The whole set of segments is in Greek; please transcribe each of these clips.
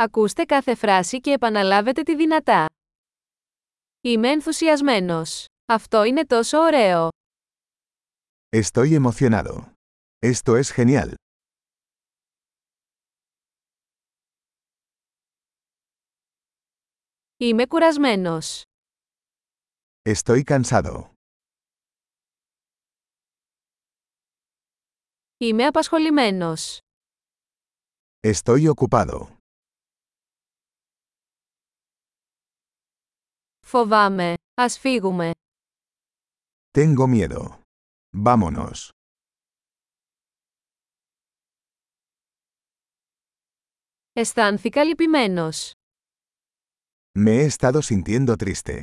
Ακούστε κάθε φράση και επαναλάβετε τη δυνατά. Είμαι ενθουσιασμένος. Αυτό είναι τόσο ωραίο. Estoy emocionado. Esto es genial. Είμαι κουρασμένος. Estoy cansado. Είμαι απασχολημένος. Estoy ocupado. Φοβάμαι. Ας φύγουμε. Tengo miedo. Vámonos. Αισθάνθηκα λυπημένος. Me he estado sintiendo triste.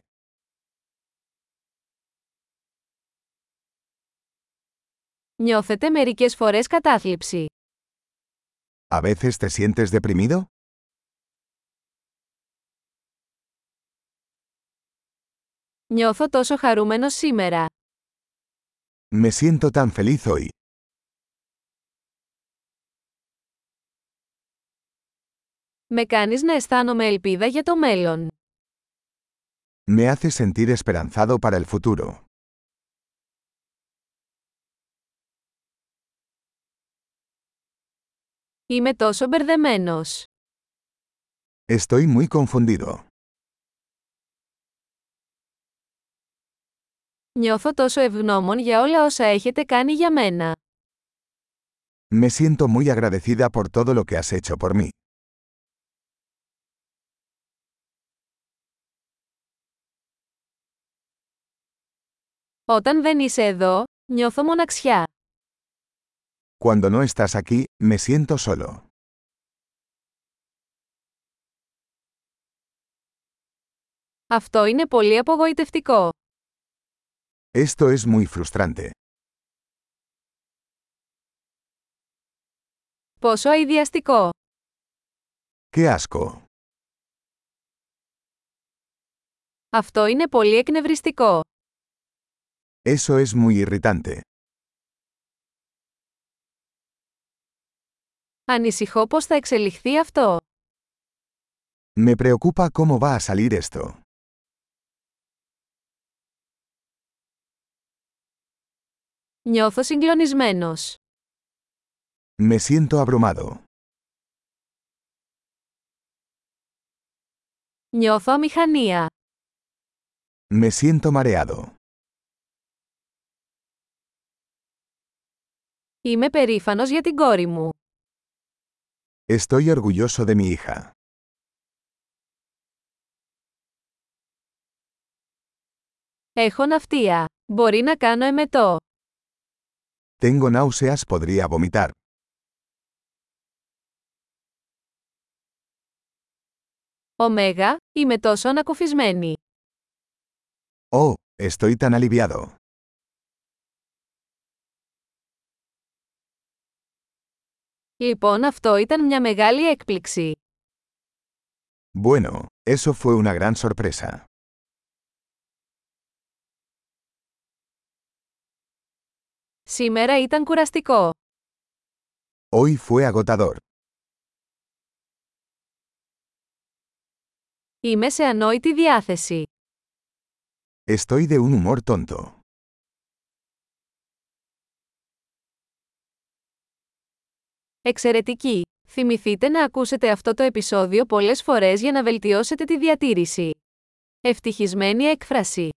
Νιώθετε μερικές φορές κατάθλιψη. ¿A veces te sientes deprimido? Νιώθω τόσο χαρούμενος σήμερα. Me siento tan feliz hoy. Με κάνεις να αισθάνομαι ελπίδα για το μέλλον. Me hace sentir esperanzado para el futuro. Είμαι τόσο μπερδεμένος. Estoy muy confundido. Νιώθω τόσο ευγνώμων για όλα όσα έχετε κάνει για μένα. Me siento muy agradecida por todo lo que has hecho por mí. Όταν δεν είσαι εδώ, νιώθω μοναξιά. Cuando no estás aquí, me siento solo. Αυτό είναι πολύ απογοητευτικό. Esto es muy frustrante. Πόσο αειδιαστικό. ¡Qué asco! Αυτό είναι πολύ εκνευριστικό. Eso es muy irritante. Ανησυχώ πώς θα εξελιχθεί αυτό. Me preocupa cómo va a salir esto. Νιώθω συγκλονισμένος. Me siento abrumado. Νιώθω αμηχανία. Me siento mareado. Είμαι περήφανος για την κόρη μου. Estoy orgulloso de mi hija. Έχω ναυτία. Μπορεί να κάνω εμετό. Tengo náuseas, podría vomitar. Ωμέγα, είμαι τόσο ανακουφισμένη. Oh, estoy tan aliviado. Λοιπόν αυτό ήταν μια μεγάλη έκπληξη. Bueno, eso fue una gran sorpresa. Σήμερα ήταν κουραστικό. Hoy fue agotador. Είμαι σε ανόητη διάθεση. Estoy de un humor tonto. Εξαιρετική! Θυμηθείτε να ακούσετε αυτό το επεισόδιο πολλές φορές για να βελτιώσετε τη διατήρηση. Ευτυχισμένη έκφραση